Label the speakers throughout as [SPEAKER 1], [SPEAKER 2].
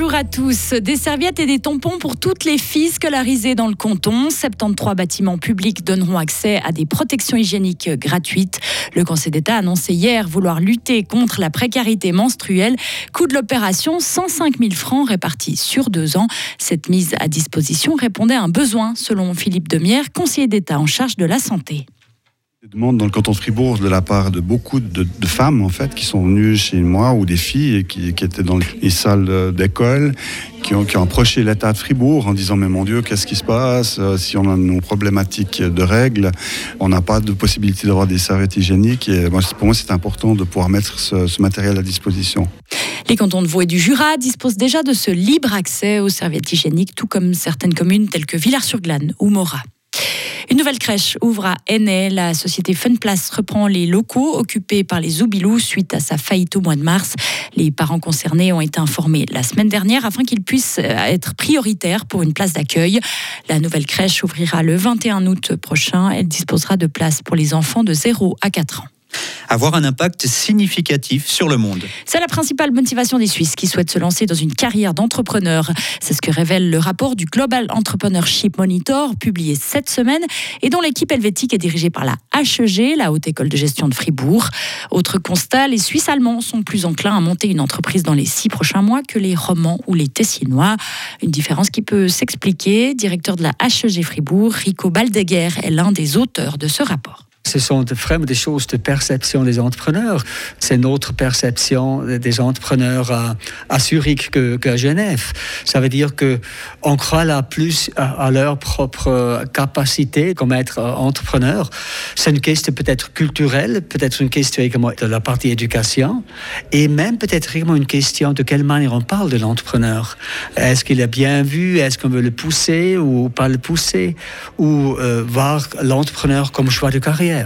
[SPEAKER 1] Bonjour à tous. Des serviettes et des tampons pour toutes les filles scolarisées dans le canton. 73 bâtiments publics donneront accès à des protections hygiéniques gratuites. Le Conseil d'État a annoncé hier vouloir lutter contre la précarité menstruelle. Coût de l'opération 105 000 francs répartis sur deux ans. Cette mise à disposition répondait à un besoin, selon Philippe Demière, conseiller d'État en charge de la santé.
[SPEAKER 2] Des demandes dans le canton de Fribourg de la part de beaucoup de, femmes en fait qui sont venues chez moi ou des filles qui, étaient dans les salles d'école qui ont, qui ont approché l'État de Fribourg en disant mais mon Dieu qu'est-ce qui se passe? Euh, si on a nos problématiques de règles on n'a pas de possibilité d'avoir des serviettes hygiéniques pour moi c'est important de pouvoir mettre ce, ce matériel à disposition.
[SPEAKER 1] Les cantons de Vaud et du Jura disposent déjà de ce libre accès aux serviettes hygiéniques tout comme certaines communes telles que Villars-sur-Glane ou Morat. Une nouvelle crèche ouvre à Hennay. La société Funplace reprend les locaux occupés par les Zoubilous suite à sa faillite au mois de mars. Les parents concernés ont été informés la semaine dernière afin qu'ils puissent euh, être prioritaires pour une place d'accueil. La nouvelle crèche ouvrira le 21 août prochain. Elle disposera de places pour les enfants de 0 à 4 ans
[SPEAKER 3] avoir un impact significatif sur le monde.
[SPEAKER 1] C'est la principale motivation des Suisses qui souhaitent se lancer dans une carrière d'entrepreneur. C'est ce que révèle le rapport du Global Entrepreneurship Monitor, publié cette semaine, et dont l'équipe helvétique est dirigée par la HEG, la Haute École de Gestion de Fribourg. Autre constat, les Suisses allemands sont plus enclins à monter une entreprise dans les six prochains mois que les Romans ou les Tessinois. Une différence qui peut s'expliquer. Directeur de la HEG Fribourg, Rico Baldeguer est l'un des auteurs de ce rapport.
[SPEAKER 4] Ce sont vraiment des choses de perception des entrepreneurs. C'est notre perception des entrepreneurs à, Zurich qu'à Genève. Ça veut dire que on croit là plus à, leur propre capacité comme être entrepreneur. C'est une question peut-être culturelle, peut-être une question également de la partie éducation, et même peut-être également une question de quelle manière on parle de l'entrepreneur. Est-ce qu'il est bien vu? Est-ce qu'on veut le pousser ou pas le pousser? Ou euh, voir l'entrepreneur comme choix de carrière?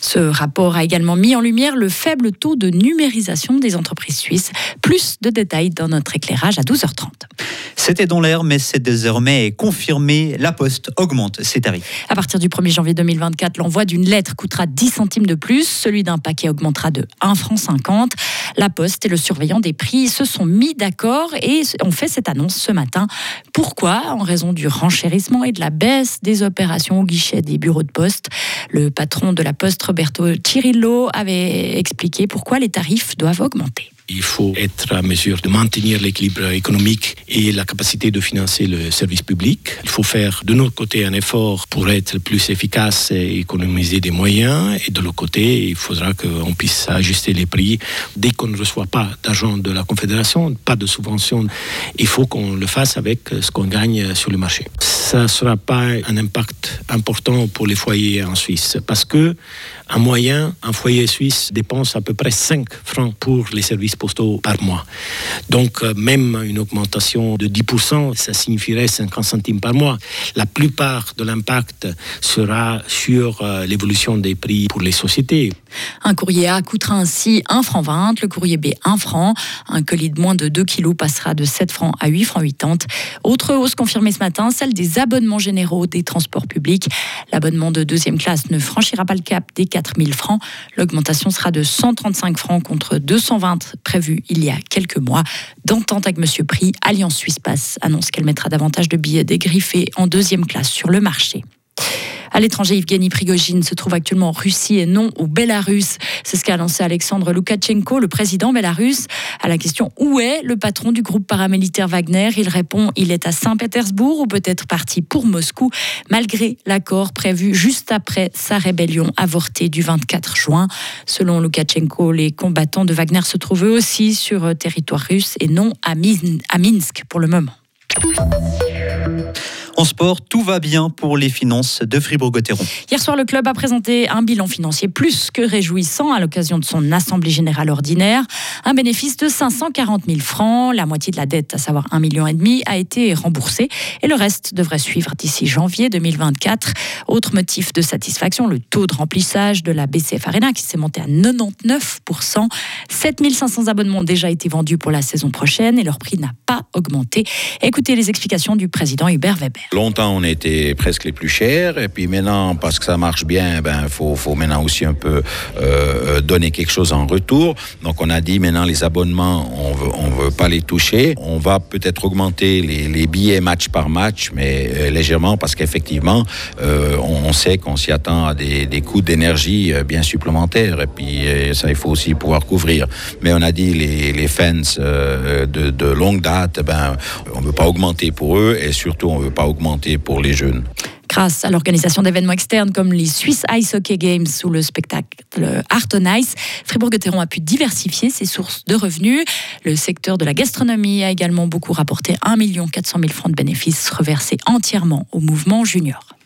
[SPEAKER 1] Ce rapport a également mis en lumière le faible taux de numérisation des entreprises suisses. Plus de détails dans notre éclairage à 12h30.
[SPEAKER 3] C'était dans l'air, mais c'est désormais confirmé. La Poste augmente ses tarifs.
[SPEAKER 1] À partir du 1er janvier 2024, l'envoi d'une lettre coûtera 10 centimes de plus. Celui d'un paquet augmentera de 1 franc 50. La Poste et le surveillant des prix se sont mis d'accord et ont fait cette annonce ce matin. Pourquoi? En raison du renchérissement et de la baisse des opérations au guichet des bureaux de poste. Le patron de la Poste, Roberto Cirillo, avait expliqué pourquoi les tarifs doivent augmenter.
[SPEAKER 5] Il faut être à mesure de maintenir l'équilibre économique et la capacité de financer le service public. Il faut faire de notre côté un effort pour être plus efficace et économiser des moyens. Et de l'autre côté, il faudra qu'on puisse ajuster les prix. Dès qu'on ne reçoit pas d'argent de la Confédération, pas de subvention, il faut qu'on le fasse avec ce qu'on gagne sur le marché. Ça ne sera pas un impact important pour les foyers en Suisse parce que en moyen, un foyer suisse dépense à peu près 5 francs pour les services postaux par mois. Donc, euh, même une augmentation de 10%, ça signifierait 50 centimes par mois. La plupart de l'impact sera sur euh, l'évolution des prix pour les sociétés.
[SPEAKER 1] Un courrier A coûtera ainsi 1 franc 20, le courrier B 1 franc. Un colis de moins de 2 kilos passera de 7 francs à 8 francs 80. Autre hausse confirmée ce matin, celle des abonnements généraux des transports publics. L'abonnement de deuxième classe ne franchira pas le cap des 4 000 francs. L'augmentation sera de 135 francs contre 220 prévus il y a quelques mois. D'entente avec M. Prix, Alliance Suisse Pass annonce qu'elle mettra davantage de billets dégriffés en deuxième classe sur le marché. À l'étranger, Evgeny Prigogine se trouve actuellement en Russie et non au Bélarus. C'est ce qu'a annoncé Alexandre Loukachenko, le président bélarus. À la question où est le patron du groupe paramilitaire Wagner, il répond il est à Saint-Pétersbourg ou peut-être parti pour Moscou, malgré l'accord prévu juste après sa rébellion avortée du 24 juin. Selon Loukachenko, les combattants de Wagner se trouvent eux aussi sur territoire russe et non à Minsk pour le moment.
[SPEAKER 3] En sport, tout va bien pour les finances de Fribourg-Gotteron.
[SPEAKER 1] Hier soir, le club a présenté un bilan financier plus que réjouissant à l'occasion de son assemblée générale ordinaire. Un bénéfice de 540 000 francs. La moitié de la dette, à savoir 1,5 million, a été remboursée et le reste devrait suivre d'ici janvier 2024. Autre motif de satisfaction, le taux de remplissage de la BCF Arena qui s'est monté à 99%. 7500 abonnements ont déjà été vendus pour la saison prochaine et leur prix n'a pas augmenté. Écoutez les explications du président président Hubert Weber.
[SPEAKER 6] Longtemps, on était presque les plus chers, et puis maintenant, parce que ça marche bien, ben faut, faut maintenant aussi un peu euh, donner quelque chose en retour. Donc, on a dit maintenant les abonnements, on veut, on veut pas les toucher. On va peut-être augmenter les, billets match par match, mais euh, légèrement, parce qu'effectivement, euh, on, sait qu'on s'y attend à des, des coûts d'énergie euh, bien supplémentaires, et puis euh, ça, il faut aussi pouvoir couvrir. Mais on a dit les, les fans de, longue date, ben, on ne veut pas augmenter pour eux, et surtout, on veut pas augmenter pour les jeunes.
[SPEAKER 1] Grâce à l'organisation d'événements externes comme les Swiss Ice Hockey Games ou le spectacle Art on Ice, Fribourg-Gotteron a pu diversifier ses sources de revenus. Le secteur de la gastronomie a également beaucoup rapporté 1 400 000 francs de bénéfices reversés entièrement au mouvement junior.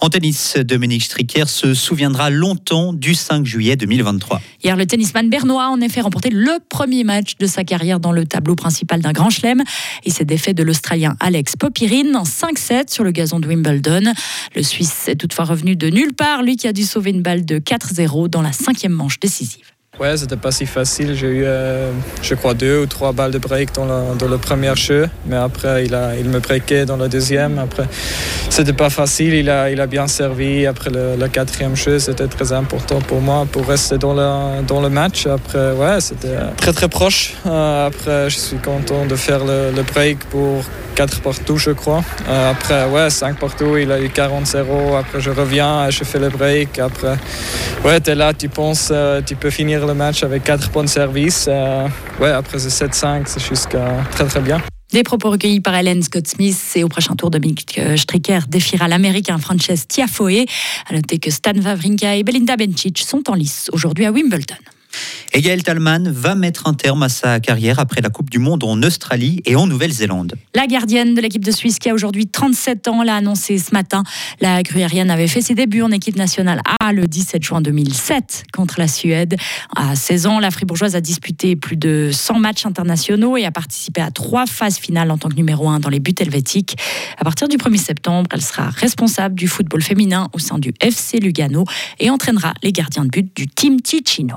[SPEAKER 3] En tennis, Dominique Stricker se souviendra longtemps du 5 juillet 2023.
[SPEAKER 1] Hier, le tennisman bernois a en effet remporté le premier match de sa carrière dans le tableau principal d'un grand chelem. Il s'est défait de l'Australien Alex Popirine en 5-7 sur le gazon de Wimbledon. Le Suisse est toutefois revenu de nulle part, lui qui a dû sauver une balle de 4-0 dans la cinquième manche décisive.
[SPEAKER 7] Ouais, c'était pas si facile. J'ai eu, euh, je crois, deux ou trois balles de break dans le, dans le premier jeu. Mais après, il, a, il me breakait dans le deuxième. Après, c'était pas facile. Il a, il a bien servi. Après le, quatrième jeu, c'était très important pour moi pour rester dans le, dans le match. Après, ouais, c'était très très proche. Euh, après, je suis content de faire le break pour 4 partout, je crois. Euh, après, ouais, 5 partout, il a eu 40-0. Après, je reviens, je fais le break. Après, ouais, tu es là, tu penses, euh, tu peux finir le match avec 4 points de service. Euh, ouais, après, c'est 7-5, c'est jusqu'à très, très bien.
[SPEAKER 1] Des propos recueillis par Helen Scott Smith et au prochain tour, Dominique Stricker défiera l'Américain Frances Tiafoe. À noter que Stan Wawrinka et Belinda Bencic sont en lice aujourd'hui à Wimbledon.
[SPEAKER 3] Et Gaël Talman va mettre un terme à sa carrière après la Coupe du Monde en Australie et en Nouvelle-Zélande.
[SPEAKER 1] La gardienne de l'équipe de Suisse qui a aujourd'hui 37 ans l'a annoncé ce matin. La gruyérienne avait fait ses débuts en équipe nationale A le 17 juin 2007 contre la Suède. À 16 ans, la Fribourgeoise a disputé plus de 100 matchs internationaux et a participé à trois phases finales en tant que numéro 1 dans les buts helvétiques. À partir du 1er septembre, elle sera responsable du football féminin au sein du FC Lugano et entraînera les gardiens de but du Team Ticino.